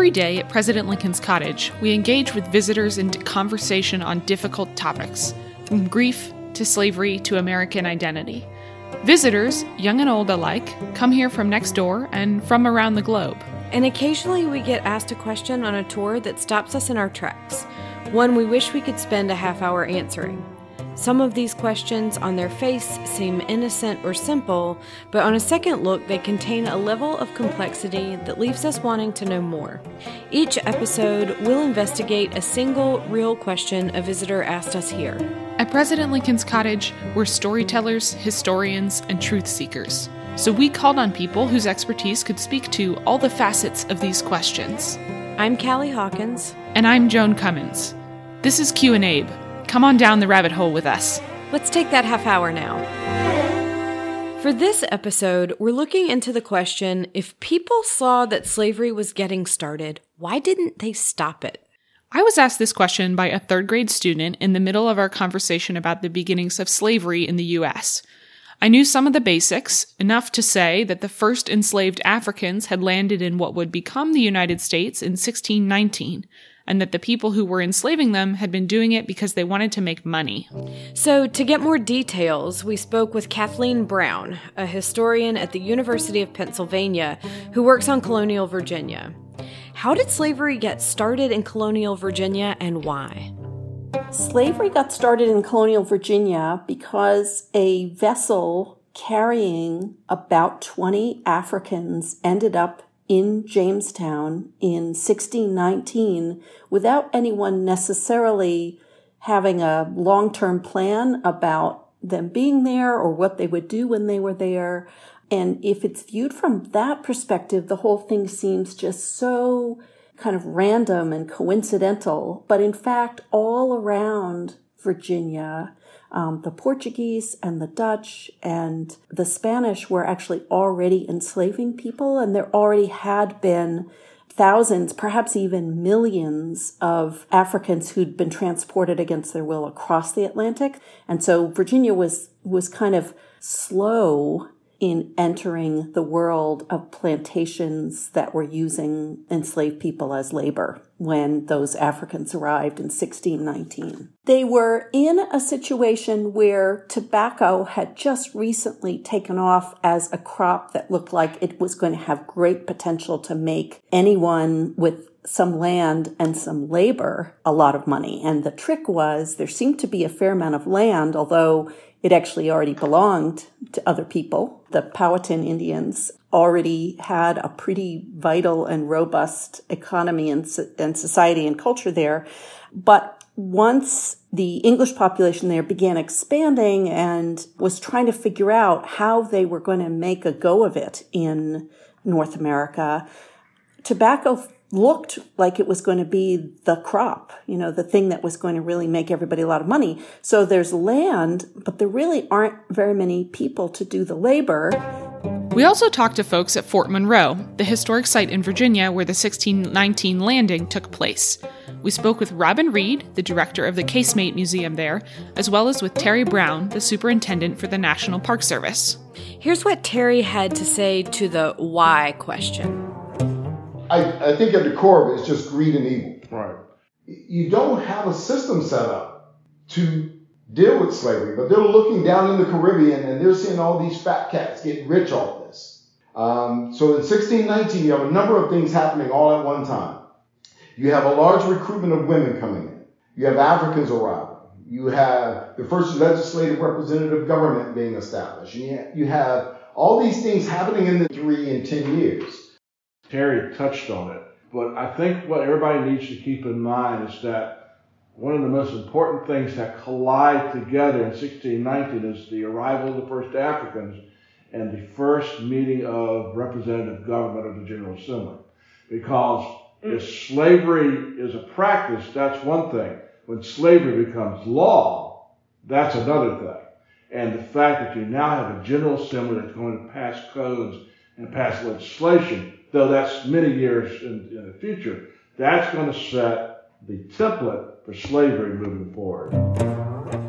Every day at President Lincoln's cottage, we engage with visitors in conversation on difficult topics, from grief to slavery to American identity. Visitors, young and old alike, come here from next door and from around the globe. And occasionally we get asked a question on a tour that stops us in our tracks, one we wish we could spend a half hour answering. Some of these questions on their face seem innocent or simple, but on a second look, they contain a level of complexity that leaves us wanting to know more. Each episode will investigate a single real question a visitor asked us here. At President Lincoln's Cottage, we're storytellers, historians, and truth seekers. So we called on people whose expertise could speak to all the facets of these questions. I'm Callie Hawkins. And I'm Joan Cummins. This is Q and Abe. Come on down the rabbit hole with us. Let's take that half hour now. For this episode, we're looking into the question if people saw that slavery was getting started, why didn't they stop it? I was asked this question by a third grade student in the middle of our conversation about the beginnings of slavery in the U.S. I knew some of the basics, enough to say that the first enslaved Africans had landed in what would become the United States in 1619, and that the people who were enslaving them had been doing it because they wanted to make money. So, to get more details, we spoke with Kathleen Brown, a historian at the University of Pennsylvania who works on colonial Virginia. How did slavery get started in colonial Virginia and why? Slavery got started in colonial Virginia because a vessel carrying about 20 Africans ended up in Jamestown in 1619 without anyone necessarily having a long term plan about them being there or what they would do when they were there. And if it's viewed from that perspective, the whole thing seems just so kind of random and coincidental. But in fact, all around Virginia, um, the Portuguese and the Dutch and the Spanish were actually already enslaving people, and there already had been thousands, perhaps even millions of Africans who'd been transported against their will across the Atlantic. And so Virginia was, was kind of slow in entering the world of plantations that were using enslaved people as labor when those Africans arrived in 1619. They were in a situation where tobacco had just recently taken off as a crop that looked like it was going to have great potential to make anyone with some land and some labor a lot of money. And the trick was there seemed to be a fair amount of land, although it actually already belonged to other people. The Powhatan Indians already had a pretty vital and robust economy and, and society and culture there. But once the English population there began expanding and was trying to figure out how they were going to make a go of it in North America, tobacco looked like it was going to be the crop, you know, the thing that was going to really make everybody a lot of money. So there's land, but there really aren't very many people to do the labor. We also talked to folks at Fort Monroe, the historic site in Virginia where the 1619 landing took place. We spoke with Robin Reed, the director of the Casemate Museum there, as well as with Terry Brown, the superintendent for the National Park Service. Here's what Terry had to say to the why question. I, I think at the core of it is just greed and evil. Right. You don't have a system set up to deal with slavery, but they're looking down in the Caribbean and they're seeing all these fat cats getting rich off this. Um, so in 1619, you have a number of things happening all at one time. You have a large recruitment of women coming in. You have Africans arriving. You have the first legislative representative government being established. You have all these things happening in the three and ten years. Terry touched on it. But I think what everybody needs to keep in mind is that one of the most important things that collide together in 1619 is the arrival of the first Africans and the first meeting of representative government of the General Assembly. Because mm. if slavery is a practice, that's one thing. When slavery becomes law, that's another thing. And the fact that you now have a General Assembly that's going to pass codes and pass legislation though that's many years in, in the future, that's going to set the template for slavery moving forward.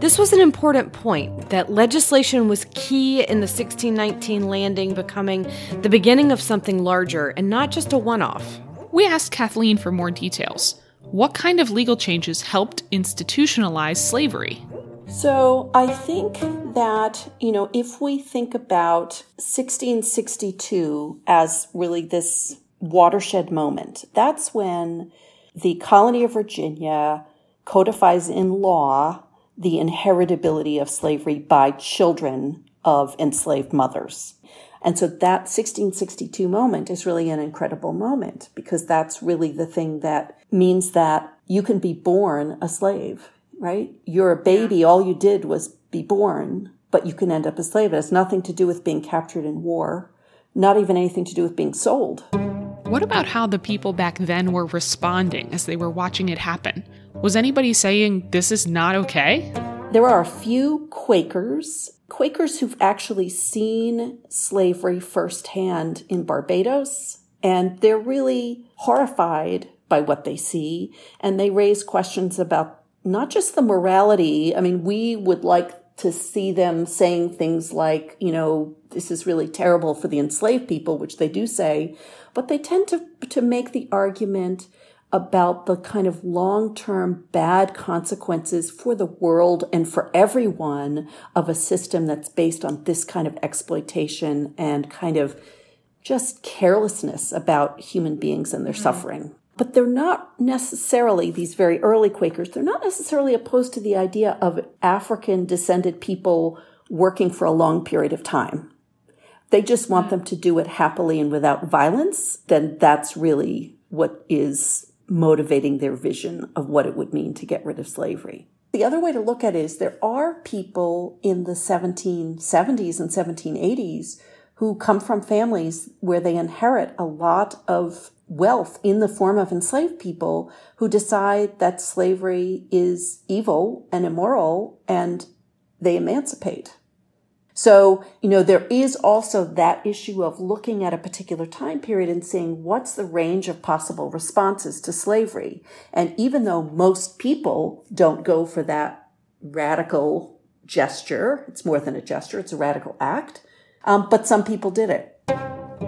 This was an important point that legislation was key in the 1619 landing becoming the beginning of something larger and not just a one off. We asked Kathleen for more details. What kind of legal changes helped institutionalize slavery? So I think that, you know, if we think about 1662 as really this watershed moment, that's when the colony of Virginia codifies in law the inheritability of slavery by children of enslaved mothers. And so that 1662 moment is really an incredible moment because that's really the thing that means that you can be born a slave right? You're a baby. All you did was be born, but you can end up a slave. It has nothing to do with being captured in war, not even anything to do with being sold. What about how the people back then were responding as they were watching it happen? Was anybody saying this is not okay? There are a few Quakers, Quakers who've actually seen slavery firsthand in Barbados, and they're really horrified by what they see, and they raise questions about not just the morality. I mean, we would like to see them saying things like, you know, this is really terrible for the enslaved people, which they do say, but they tend to, to make the argument about the kind of long-term bad consequences for the world and for everyone of a system that's based on this kind of exploitation and kind of just carelessness about human beings and their mm-hmm. suffering but they're not necessarily, these very early Quakers, they're not necessarily opposed to the idea of African descended people working for a long period of time. They just want them to do it happily and without violence. Then that's really what is motivating their vision of what it would mean to get rid of slavery. The other way to look at it is there are people in the 1770s and 1780s who come from families where they inherit a lot of wealth in the form of enslaved people who decide that slavery is evil and immoral and they emancipate. So, you know, there is also that issue of looking at a particular time period and seeing what's the range of possible responses to slavery. And even though most people don't go for that radical gesture, it's more than a gesture, it's a radical act um, but some people did it.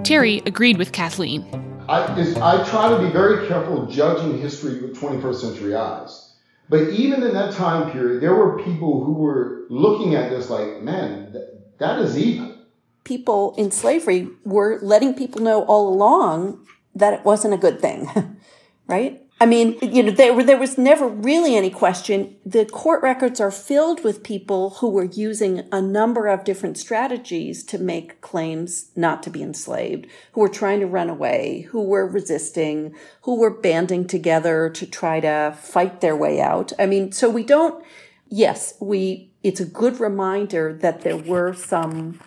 Terry agreed with Kathleen. I, I try to be very careful judging history with 21st century eyes. But even in that time period, there were people who were looking at this like, man, th- that is evil. People in slavery were letting people know all along that it wasn't a good thing, right? I mean, you know, there, there was never really any question. The court records are filled with people who were using a number of different strategies to make claims not to be enslaved, who were trying to run away, who were resisting, who were banding together to try to fight their way out. I mean, so we don't, yes, we, it's a good reminder that there were some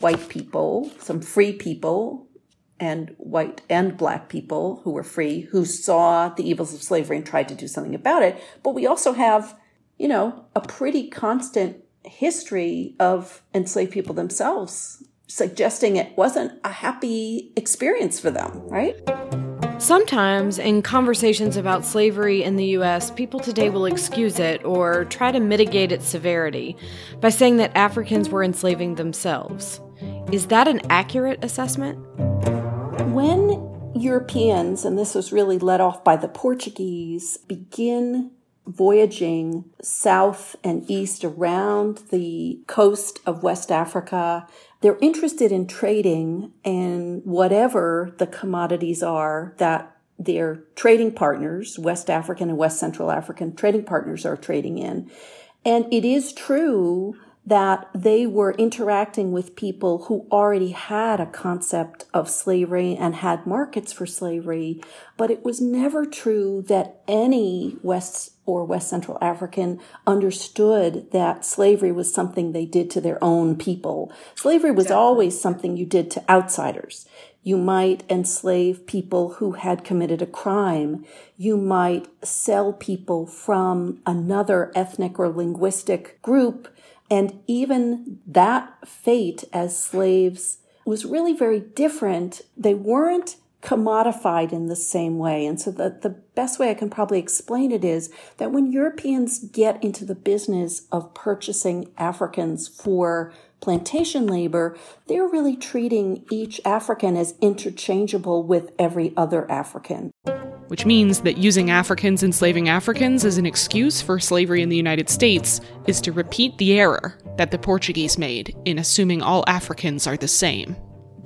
white people, some free people and white and black people who were free who saw the evils of slavery and tried to do something about it. But we also have, you know, a pretty constant history of enslaved people themselves suggesting it wasn't a happy experience for them, right? Sometimes, in conversations about slavery in the U.S., people today will excuse it or try to mitigate its severity by saying that Africans were enslaving themselves. Is that an accurate assessment? When Europeans, and this was really led off by the Portuguese, begin voyaging south and east around the coast of West Africa, they're interested in trading and whatever the commodities are that their trading partners, West African and West Central African trading partners are trading in. And it is true that they were interacting with people who already had a concept of slavery and had markets for slavery, but it was never true that any West or West Central African understood that slavery was something they did to their own people. Slavery was exactly. always something you did to outsiders. You might enslave people who had committed a crime. You might sell people from another ethnic or linguistic group and even that fate as slaves was really very different. They weren't commodified in the same way. And so the, the best way I can probably explain it is that when Europeans get into the business of purchasing Africans for plantation labor, they're really treating each African as interchangeable with every other African. Which means that using Africans enslaving Africans as an excuse for slavery in the United States is to repeat the error that the Portuguese made in assuming all Africans are the same.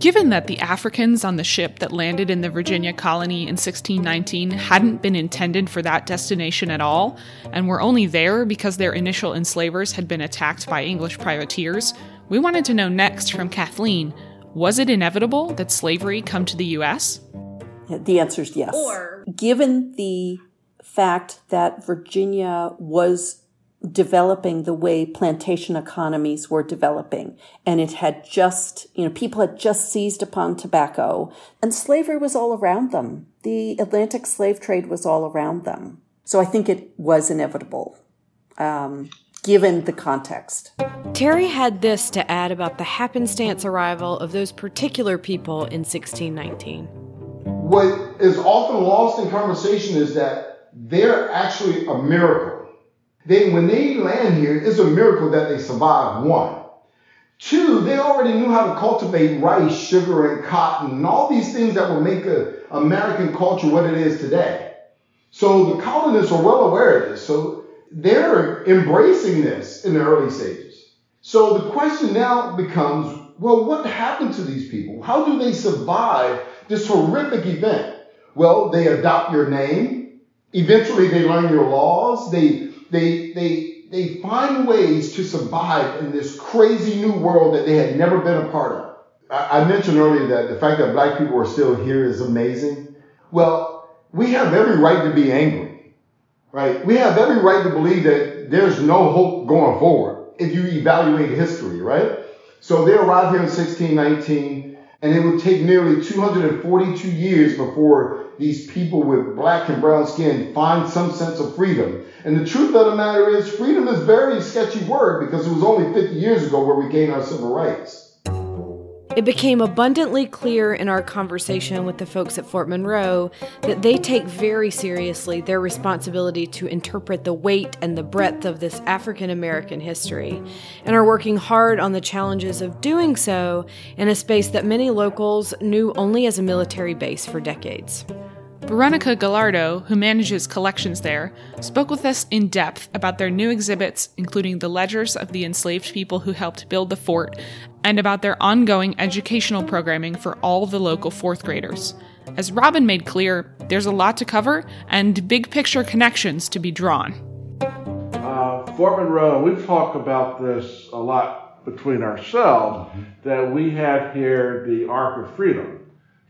Given that the Africans on the ship that landed in the Virginia colony in 1619 hadn't been intended for that destination at all, and were only there because their initial enslavers had been attacked by English privateers, we wanted to know next from Kathleen was it inevitable that slavery come to the U.S.? The answer is yes. Or, given the fact that Virginia was developing the way plantation economies were developing, and it had just, you know, people had just seized upon tobacco, and slavery was all around them. The Atlantic slave trade was all around them. So I think it was inevitable. Um, given the context. Terry had this to add about the happenstance arrival of those particular people in 1619. What is often lost in conversation is that they're actually a miracle. They, when they land here, it's a miracle that they survived, one. Two, they already knew how to cultivate rice, sugar, and cotton, and all these things that will make a, American culture what it is today. So the colonists are well aware of this. So they're embracing this in the early stages. So the question now becomes, well, what happened to these people? How do they survive this horrific event? Well, they adopt your name. Eventually they learn your laws. They, they, they, they find ways to survive in this crazy new world that they had never been a part of. I, I mentioned earlier that the fact that black people are still here is amazing. Well, we have every right to be angry right? We have every right to believe that there's no hope going forward if you evaluate history, right? So they arrived here in 1619, and it would take nearly 242 years before these people with black and brown skin find some sense of freedom. And the truth of the matter is, freedom is a very sketchy word because it was only 50 years ago where we gained our civil rights. It became abundantly clear in our conversation with the folks at Fort Monroe that they take very seriously their responsibility to interpret the weight and the breadth of this African American history and are working hard on the challenges of doing so in a space that many locals knew only as a military base for decades. Veronica Gallardo, who manages collections there, spoke with us in depth about their new exhibits, including the ledgers of the enslaved people who helped build the fort, and about their ongoing educational programming for all the local fourth graders. As Robin made clear, there's a lot to cover and big picture connections to be drawn. Uh, Fort Monroe, we've talked about this a lot between ourselves, that we have here the Arc of Freedom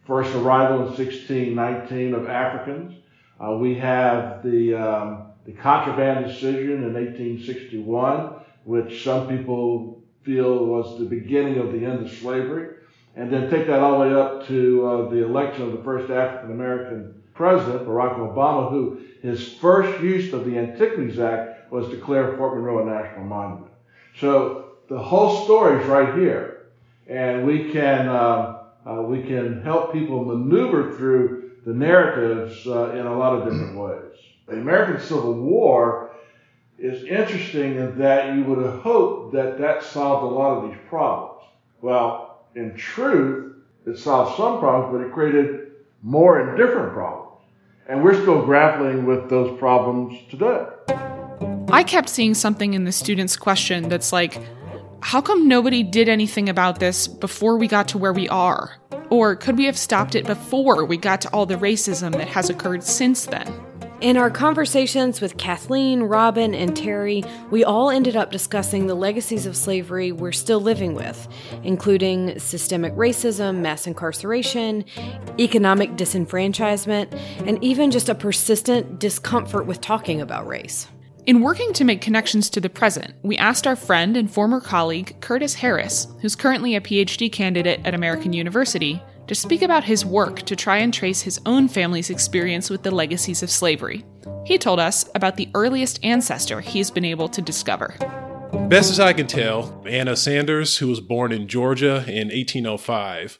first arrival in 1619 of Africans. Uh, we have the, um, the contraband decision in 1861, which some people feel was the beginning of the end of slavery. And then take that all the way up to uh, the election of the first African American president, Barack Obama, who his first use of the Antiquities Act was to declare Fort Monroe a national monument. So the whole story is right here. And we can, uh, uh, we can help people maneuver through the narratives uh, in a lot of different ways. The American Civil War is interesting in that you would have hoped that that solved a lot of these problems. Well, in truth, it solved some problems, but it created more and different problems. And we're still grappling with those problems today. I kept seeing something in the student's question that's like, how come nobody did anything about this before we got to where we are? Or could we have stopped it before we got to all the racism that has occurred since then? In our conversations with Kathleen, Robin, and Terry, we all ended up discussing the legacies of slavery we're still living with, including systemic racism, mass incarceration, economic disenfranchisement, and even just a persistent discomfort with talking about race. In working to make connections to the present, we asked our friend and former colleague Curtis Harris, who's currently a PhD candidate at American University, to speak about his work to try and trace his own family's experience with the legacies of slavery. He told us about the earliest ancestor he's been able to discover. Best as I can tell, Anna Sanders, who was born in Georgia in 1805,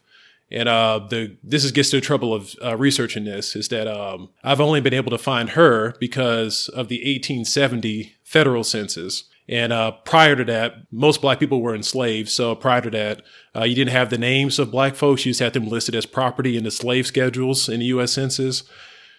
And uh, the this is gets to the trouble of uh, researching this is that um, I've only been able to find her because of the 1870 federal census. And uh, prior to that, most black people were enslaved. So prior to that, uh, you didn't have the names of black folks. You just had them listed as property in the slave schedules in the U.S. Census.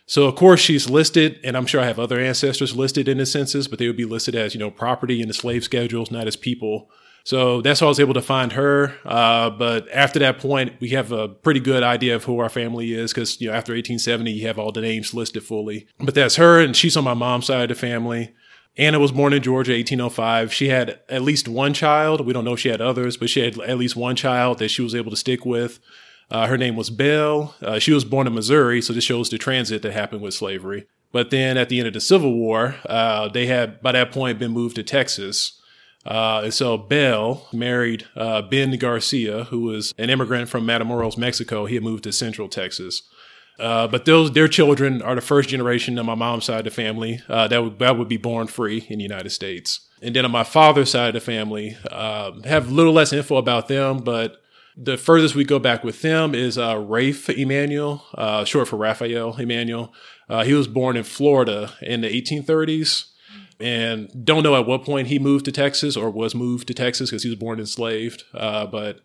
So of course she's listed, and I'm sure I have other ancestors listed in the census, but they would be listed as you know property in the slave schedules, not as people. So that's how I was able to find her. Uh, but after that point, we have a pretty good idea of who our family is because, you know, after 1870, you have all the names listed fully. But that's her, and she's on my mom's side of the family. Anna was born in Georgia, 1805. She had at least one child. We don't know if she had others, but she had at least one child that she was able to stick with. Uh, her name was Belle. Uh, she was born in Missouri, so this shows the transit that happened with slavery. But then at the end of the Civil War, uh, they had by that point been moved to Texas. Uh, and so Belle married uh, Ben Garcia, who was an immigrant from Matamoros, Mexico. He had moved to Central Texas. Uh, but those their children are the first generation on my mom's side of the family uh, that would that would be born free in the United States. And then on my father's side of the family, uh, have a little less info about them, but the furthest we go back with them is uh, Rafe Emanuel, uh, short for Raphael Emanuel. Uh, he was born in Florida in the 1830s and don't know at what point he moved to Texas or was moved to Texas because he was born enslaved. Uh, but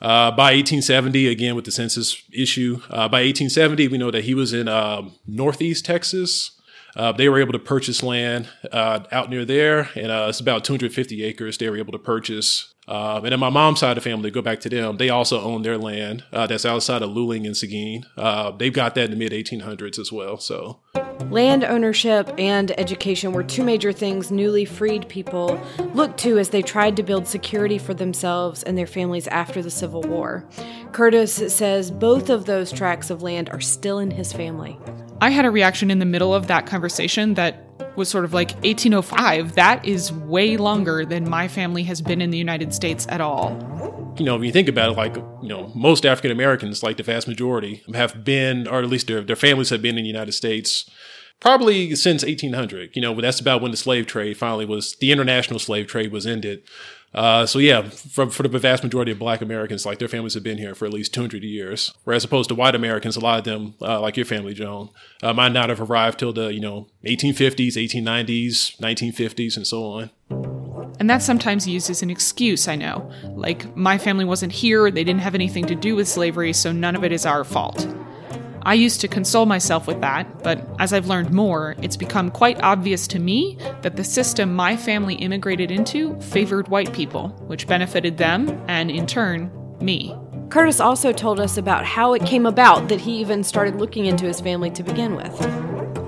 uh, by 1870, again with the census issue, uh, by 1870 we know that he was in um, northeast Texas. Uh, they were able to purchase land uh, out near there, and uh, it's about 250 acres. They were able to purchase um, and then my mom's side of the family, go back to them, they also own their land uh, that's outside of Luling and Seguin. Uh, they've got that in the mid 1800s as well. So, land ownership and education were two major things newly freed people looked to as they tried to build security for themselves and their families after the Civil War. Curtis says both of those tracts of land are still in his family. I had a reaction in the middle of that conversation that was sort of like 1805. That is way longer than my family has been in the United States at all. You know, when you think about it, like, you know, most African Americans, like the vast majority, have been, or at least their, their families have been in the United States probably since 1800. You know, that's about when the slave trade finally was, the international slave trade was ended. Uh, so yeah, for, for the vast majority of Black Americans, like their families have been here for at least 200 years. Whereas opposed to white Americans, a lot of them, uh, like your family, Joan, uh, might not have arrived till the you know 1850s, 1890s, 1950s, and so on. And that's sometimes used as an excuse, I know. Like, my family wasn't here, they didn't have anything to do with slavery, so none of it is our fault. I used to console myself with that, but as I've learned more, it's become quite obvious to me that the system my family immigrated into favored white people, which benefited them, and in turn, me. Curtis also told us about how it came about that he even started looking into his family to begin with.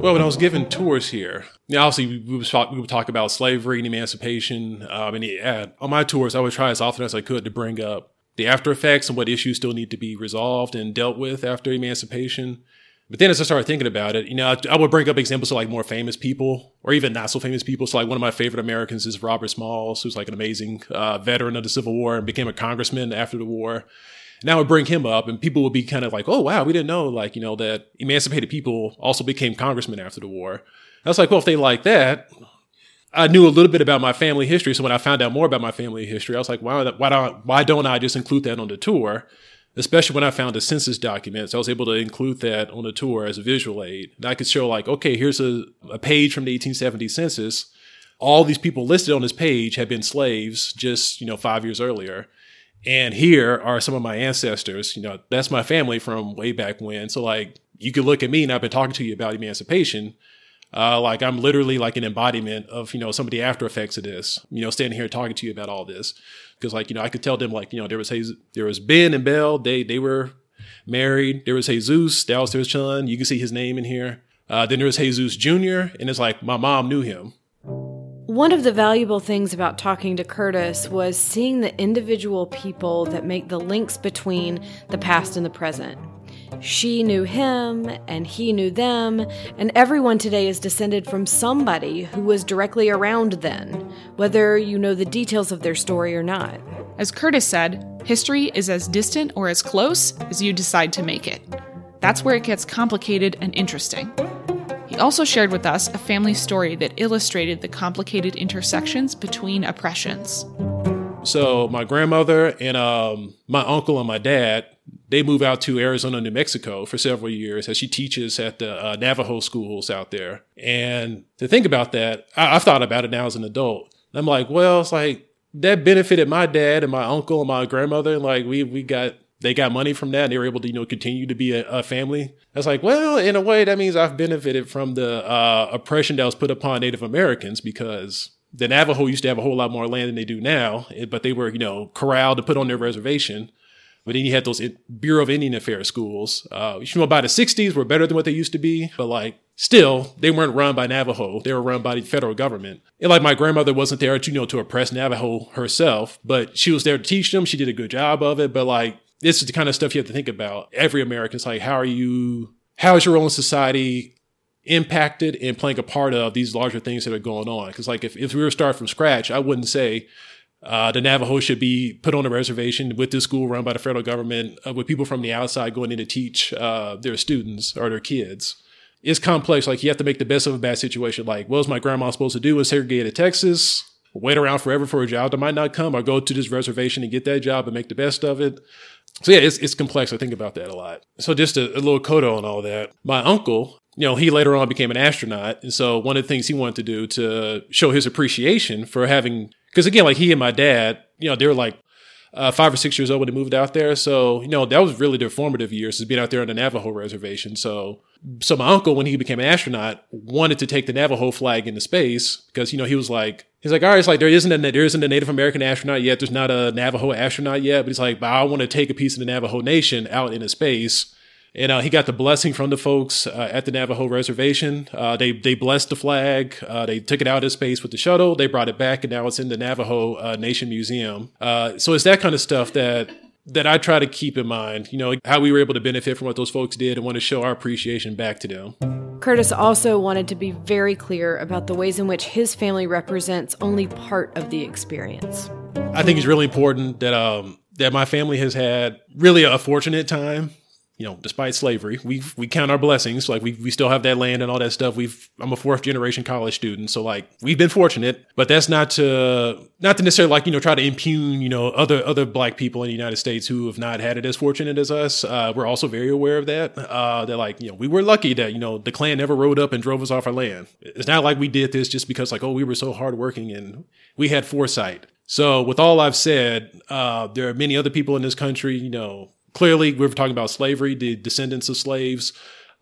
Well, when I was given tours here, obviously we would talk, we would talk about slavery and emancipation. Um, and yeah, on my tours, I would try as often as I could to bring up the after effects and what issues still need to be resolved and dealt with after emancipation. But then as I started thinking about it, you know, I, I, would bring up examples of like more famous people or even not so famous people. So like one of my favorite Americans is Robert Smalls, who's like an amazing uh, veteran of the Civil War and became a congressman after the war. And I would bring him up and people would be kind of like, oh, wow, we didn't know like, you know, that emancipated people also became congressmen after the war. I was like, well, if they like that, I knew a little bit about my family history. So when I found out more about my family history, I was like, why, why don't, why don't I just include that on the tour? Especially when I found the census documents, I was able to include that on the tour as a visual aid. And I could show like, okay, here's a, a page from the 1870 census. All these people listed on this page had been slaves just, you know, five years earlier. And here are some of my ancestors. You know, that's my family from way back when. So like, you could look at me and I've been talking to you about emancipation uh, like I'm literally like an embodiment of, you know, some of the after effects of this, you know, standing here talking to you about all this. Cause like, you know, I could tell them like, you know, there was, there was Ben and Belle, they, they were married. There was Jesus, that was their son. You can see his name in here. Uh, then there was Jesus Jr. And it's like, my mom knew him. One of the valuable things about talking to Curtis was seeing the individual people that make the links between the past and the present. She knew him, and he knew them, and everyone today is descended from somebody who was directly around then, whether you know the details of their story or not. As Curtis said, history is as distant or as close as you decide to make it. That's where it gets complicated and interesting. He also shared with us a family story that illustrated the complicated intersections between oppressions. So, my grandmother and um, my uncle and my dad they move out to Arizona, New Mexico for several years as she teaches at the uh, Navajo schools out there. And to think about that, I, I've thought about it now as an adult. I'm like, well, it's like that benefited my dad and my uncle and my grandmother. And Like we we got they got money from that and they were able to you know continue to be a, a family. I was like, well, in a way, that means I've benefited from the uh, oppression that was put upon Native Americans because the Navajo used to have a whole lot more land than they do now, eh, but they were you know corralled to put on their reservation. But then you had those Bureau of Indian Affairs schools. Uh, you know, by the 60s were better than what they used to be, but like still, they weren't run by Navajo. They were run by the federal government. And like my grandmother wasn't there you know, to oppress Navajo herself, but she was there to teach them. She did a good job of it. But like, this is the kind of stuff you have to think about. Every American's like, how are you, how is your in society impacted and playing a part of these larger things that are going on? Because like, if, if we were to start from scratch, I wouldn't say, uh, the Navajo should be put on a reservation with this school run by the federal government, uh, with people from the outside going in to teach uh, their students or their kids. It's complex. Like you have to make the best of a bad situation. Like, what was my grandma supposed to do in segregated Texas? Wait around forever for a job that might not come, or go to this reservation and get that job and make the best of it. So yeah, it's it's complex. I think about that a lot. So just a, a little coda on all that. My uncle, you know, he later on became an astronaut, and so one of the things he wanted to do to show his appreciation for having because again, like he and my dad, you know, they were like uh, five or six years old when they moved out there. So, you know, that was really their formative years, is being out there on the Navajo reservation. So, so my uncle, when he became an astronaut, wanted to take the Navajo flag into space because, you know, he was like, he's like, all right, it's like there isn't a, there isn't a Native American astronaut yet. There's not a Navajo astronaut yet, but he's like, but I want to take a piece of the Navajo nation out into space and uh, he got the blessing from the folks uh, at the Navajo reservation. Uh, they they blessed the flag. Uh, they took it out of space with the shuttle. They brought it back, and now it's in the Navajo uh, Nation Museum. Uh, so it's that kind of stuff that that I try to keep in mind. You know how we were able to benefit from what those folks did, and want to show our appreciation back to them. Curtis also wanted to be very clear about the ways in which his family represents only part of the experience. I think it's really important that um, that my family has had really a fortunate time you know, despite slavery, we we count our blessings. Like we we still have that land and all that stuff. We've I'm a fourth generation college student, so like we've been fortunate. But that's not to not to necessarily like you know try to impugn you know other other black people in the United States who have not had it as fortunate as us. Uh, we're also very aware of that. Uh, that like you know we were lucky that you know the Klan never rode up and drove us off our land. It's not like we did this just because like oh we were so hardworking and we had foresight. So with all I've said, uh, there are many other people in this country, you know, Clearly, we're talking about slavery, the descendants of slaves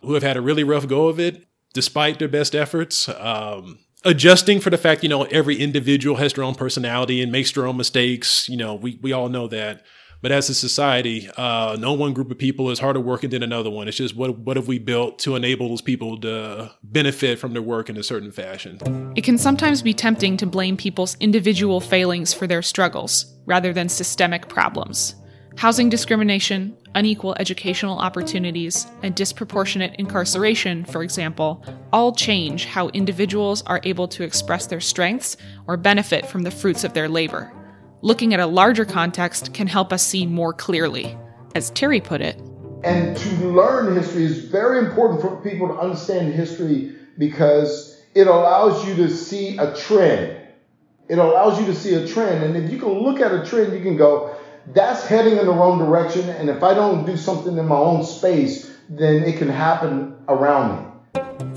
who have had a really rough go of it, despite their best efforts. Um, adjusting for the fact, you know, every individual has their own personality and makes their own mistakes. You know, we, we all know that. But as a society, uh, no one group of people is harder working than another one. It's just what what have we built to enable those people to benefit from their work in a certain fashion. It can sometimes be tempting to blame people's individual failings for their struggles rather than systemic problems. Housing discrimination, unequal educational opportunities, and disproportionate incarceration, for example, all change how individuals are able to express their strengths or benefit from the fruits of their labor. Looking at a larger context can help us see more clearly. As Terry put it, and to learn history is very important for people to understand history because it allows you to see a trend. It allows you to see a trend. And if you can look at a trend, you can go, that's heading in the wrong direction. And if I don't do something in my own space, then it can happen around me.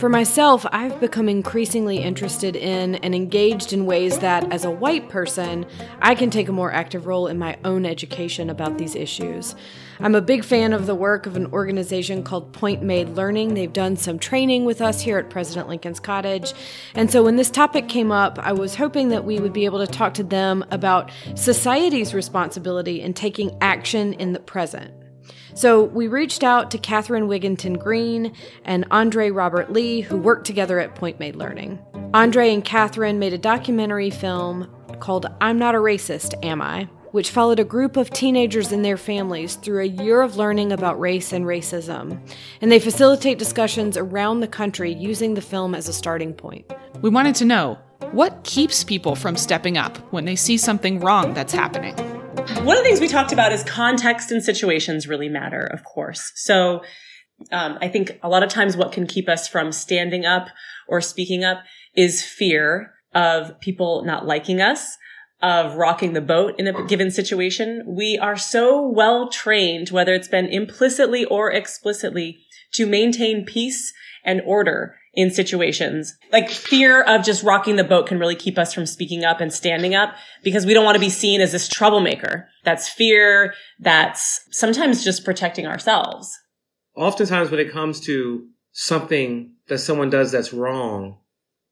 For myself, I've become increasingly interested in and engaged in ways that, as a white person, I can take a more active role in my own education about these issues. I'm a big fan of the work of an organization called Point Made Learning. They've done some training with us here at President Lincoln's Cottage. And so when this topic came up, I was hoping that we would be able to talk to them about society's responsibility in taking action in the present. So we reached out to Catherine Wigginton Greene and Andre Robert Lee, who worked together at Point Made Learning. Andre and Catherine made a documentary film called I'm Not a Racist, Am I? which followed a group of teenagers and their families through a year of learning about race and racism. And they facilitate discussions around the country using the film as a starting point. We wanted to know what keeps people from stepping up when they see something wrong that's happening. One of the things we talked about is context and situations really matter, of course. So um, I think a lot of times what can keep us from standing up or speaking up is fear of people not liking us of rocking the boat in a given situation. We are so well trained, whether it's been implicitly or explicitly, to maintain peace and order in situations. Like fear of just rocking the boat can really keep us from speaking up and standing up because we don't want to be seen as this troublemaker. That's fear. That's sometimes just protecting ourselves. Oftentimes when it comes to something that someone does that's wrong,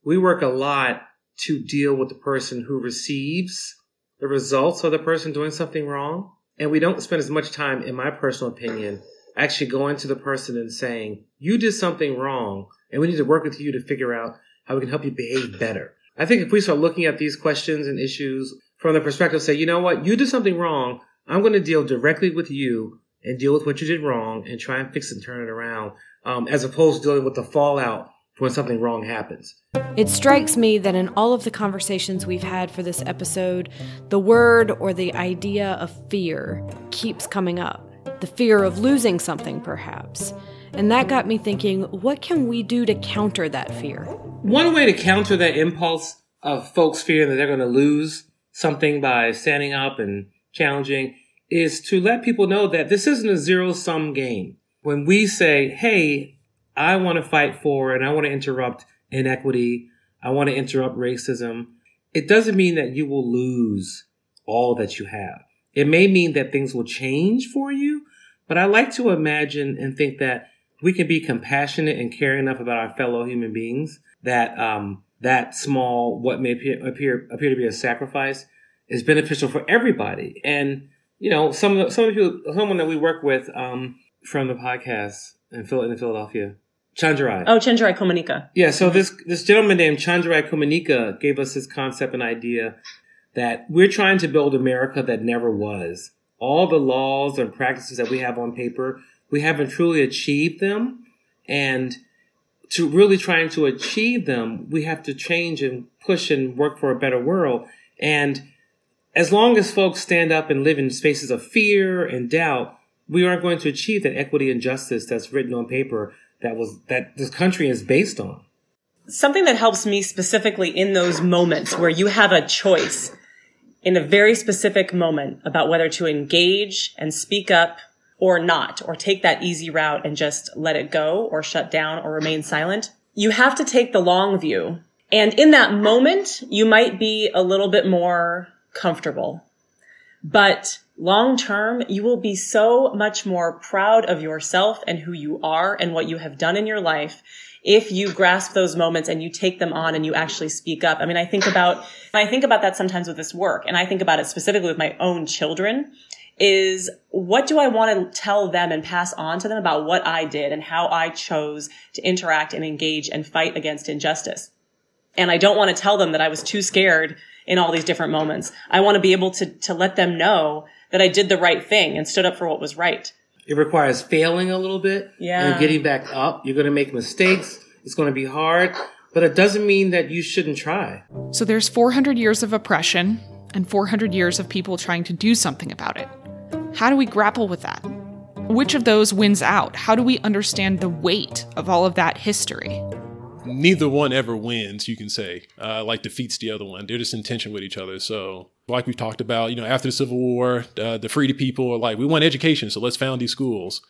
we work a lot to deal with the person who receives the results of the person doing something wrong. And we don't spend as much time, in my personal opinion, actually going to the person and saying, you did something wrong and we need to work with you to figure out how we can help you behave better. I think if we start looking at these questions and issues from the perspective, say, you know what, you did something wrong. I'm going to deal directly with you and deal with what you did wrong and try and fix it and turn it around, um, as opposed to dealing with the fallout when something wrong happens. It strikes me that in all of the conversations we've had for this episode, the word or the idea of fear keeps coming up. The fear of losing something, perhaps. And that got me thinking what can we do to counter that fear? One way to counter that impulse of folks fearing that they're going to lose something by standing up and challenging is to let people know that this isn't a zero sum game. When we say, hey, I want to fight for and I want to interrupt inequity, I want to interrupt racism, it doesn't mean that you will lose all that you have. It may mean that things will change for you, but I like to imagine and think that we can be compassionate and care enough about our fellow human beings that um, that small, what may appear, appear appear to be a sacrifice, is beneficial for everybody. And you know, some of the, some of the people, someone that we work with um, from the podcast in, in Philadelphia, Chenjerai. Oh, Chenjerai Kumanyika. Yeah. So this this gentleman named Chenjerai Kumanyika gave us this concept and idea that we're trying to build America that never was. All the laws and practices that we have on paper we haven't truly achieved them. And to really trying to achieve them, we have to change and push and work for a better world. And as long as folks stand up and live in spaces of fear and doubt, we aren't going to achieve that equity and justice that's written on paper that was that this country is based on. Something that helps me specifically in those moments where you have a choice in a very specific moment about whether to engage and speak up or not, or take that easy route and just let it go or shut down or remain silent. You have to take the long view. And in that moment, you might be a little bit more comfortable. But long term, you will be so much more proud of yourself and who you are and what you have done in your life if you grasp those moments and you take them on and you actually speak up. I mean, I think about, I think about that sometimes with this work and I think about it specifically with my own children is what do I want to tell them and pass on to them about what I did and how I chose to interact and engage and fight against injustice. And I don't want to tell them that I was too scared in all these different moments. I want to be able to, to let them know that I did the right thing and stood up for what was right. It requires failing a little bit yeah. and getting back up. You're going to make mistakes. It's going to be hard, but it doesn't mean that you shouldn't try. So there's 400 years of oppression and 400 years of people trying to do something about it. How do we grapple with that? Which of those wins out? How do we understand the weight of all of that history? Neither one ever wins, you can say, uh, like defeats the other one. They're just in tension with each other. So, like we've talked about, you know, after the Civil War, uh, the Freedom people are like, we want education, so let's found these schools.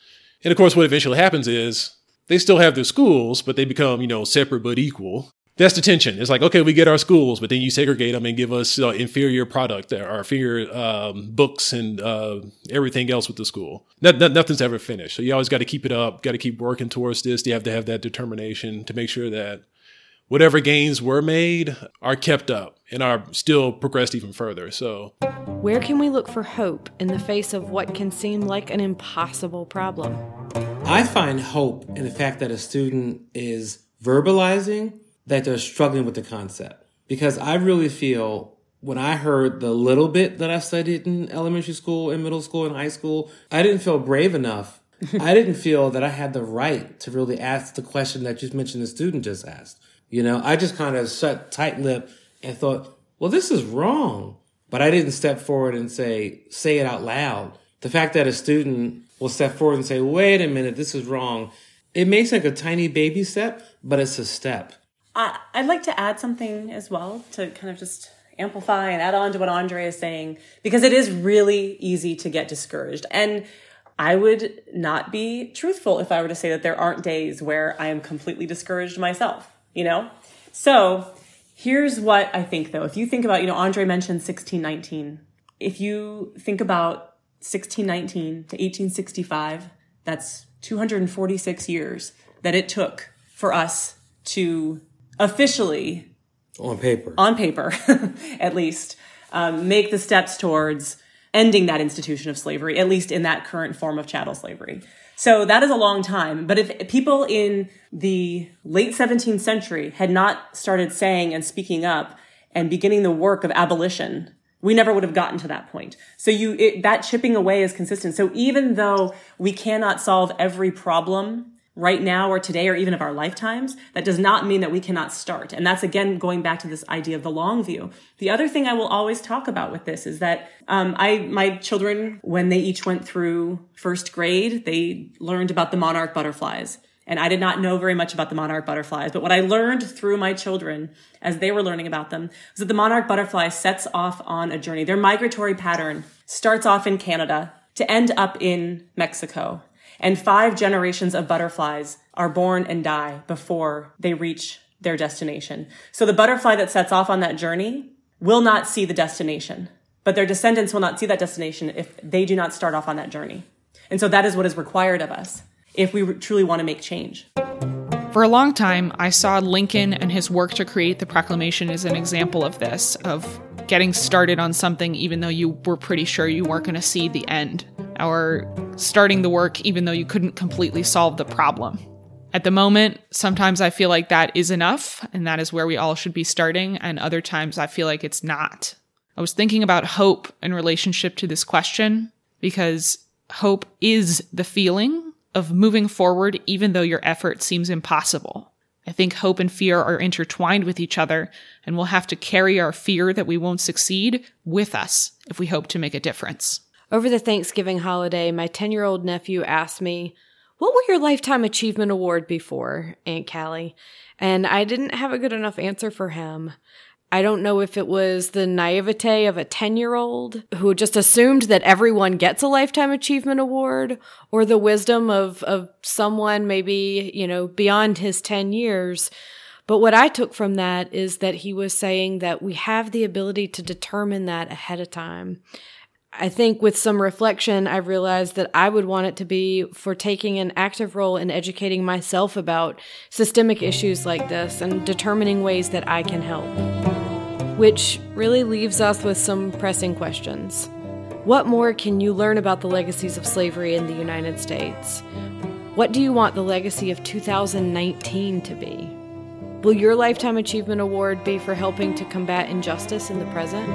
And of course, what eventually happens is they still have their schools, but they become, you know, separate but equal that's the tension. It's like, okay, we get our schools, but then you segregate them and give us uh, inferior product or inferior um, books and uh, everything else with the school. No, no, nothing's ever finished. So you always got to keep it up, got to keep working towards this. You have to have that determination to make sure that whatever gains were made are kept up and are still progressed even further. So, where can we look for hope in the face of what can seem like an impossible problem? I find hope in the fact that a student is verbalizing that they're struggling with the concept. Because I really feel when I heard the little bit that I studied in elementary school and middle school and high school, I didn't feel brave enough. I didn't feel that I had the right to really ask the question that you mentioned the student just asked. You know, I just kind of shut tight lip and thought, well, this is wrong. But I didn't step forward and say, say it out loud. The fact that a student will step forward and say, wait a minute, this is wrong. It makes like a tiny baby step, but it's a step. I'd like to add something as well to kind of just amplify and add on to what Andre is saying because it is really easy to get discouraged. And I would not be truthful if I were to say that there aren't days where I am completely discouraged myself, you know? So here's what I think though. If you think about, you know, Andre mentioned 1619. If you think about 1619 to 1865, that's 246 years that it took for us to officially on paper, on paper, at least, um, make the steps towards ending that institution of slavery, at least in that current form of chattel slavery. So that is a long time. But if people in the late 17th century had not started saying and speaking up and beginning the work of abolition, we never would have gotten to that point. So you, it, that chipping away is consistent. So even though we cannot solve every problem right now or today or even of our lifetimes, that does not mean that we cannot start. And that's again going back to this idea of the long view. The other thing I will always talk about with this is that um, I my children when they each went through first grade, they learned about the monarch butterflies. And I did not know very much about the monarch butterflies, but what I learned through my children as they were learning about them was that the monarch butterfly sets off on a journey. Their migratory pattern starts off in Canada to end up in Mexico and five generations of butterflies are born and die before they reach their destination. So the butterfly that sets off on that journey will not see the destination, but their descendants will not see that destination if they do not start off on that journey. And so that is what is required of us if we truly want to make change. For a long time, I saw Lincoln and his work to create the proclamation as an example of this, of getting started on something even though you were pretty sure you weren't going to see the end, or starting the work even though you couldn't completely solve the problem. At the moment, sometimes I feel like that is enough, and that is where we all should be starting, and other times I feel like it's not. I was thinking about hope in relationship to this question because hope is the feeling of moving forward even though your effort seems impossible. I think hope and fear are intertwined with each other, and we'll have to carry our fear that we won't succeed with us if we hope to make a difference. Over the Thanksgiving holiday, my 10 year old nephew asked me, What will your Lifetime Achievement Award be for, Aunt Callie? And I didn't have a good enough answer for him. I don't know if it was the naivete of a 10 year old who just assumed that everyone gets a lifetime achievement award or the wisdom of, of someone maybe, you know, beyond his 10 years. But what I took from that is that he was saying that we have the ability to determine that ahead of time. I think with some reflection, I realized that I would want it to be for taking an active role in educating myself about systemic issues like this and determining ways that I can help. Which really leaves us with some pressing questions. What more can you learn about the legacies of slavery in the United States? What do you want the legacy of 2019 to be? Will your Lifetime Achievement Award be for helping to combat injustice in the present?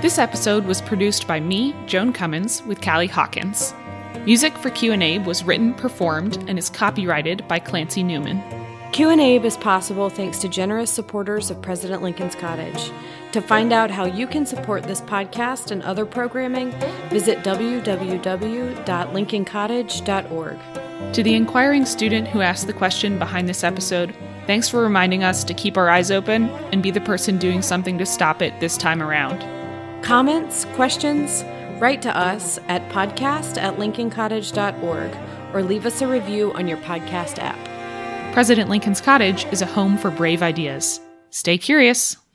This episode was produced by me, Joan Cummins, with Callie Hawkins. Music for Q&A was written, performed, and is copyrighted by Clancy Newman. Q&A is possible thanks to generous supporters of President Lincoln's Cottage. To find out how you can support this podcast and other programming, visit www.lincolncottage.org. To the inquiring student who asked the question behind this episode, thanks for reminding us to keep our eyes open and be the person doing something to stop it this time around. Comments, questions, write to us at podcast at lincolncottage.org or leave us a review on your podcast app. President Lincoln's Cottage is a home for brave ideas. Stay curious.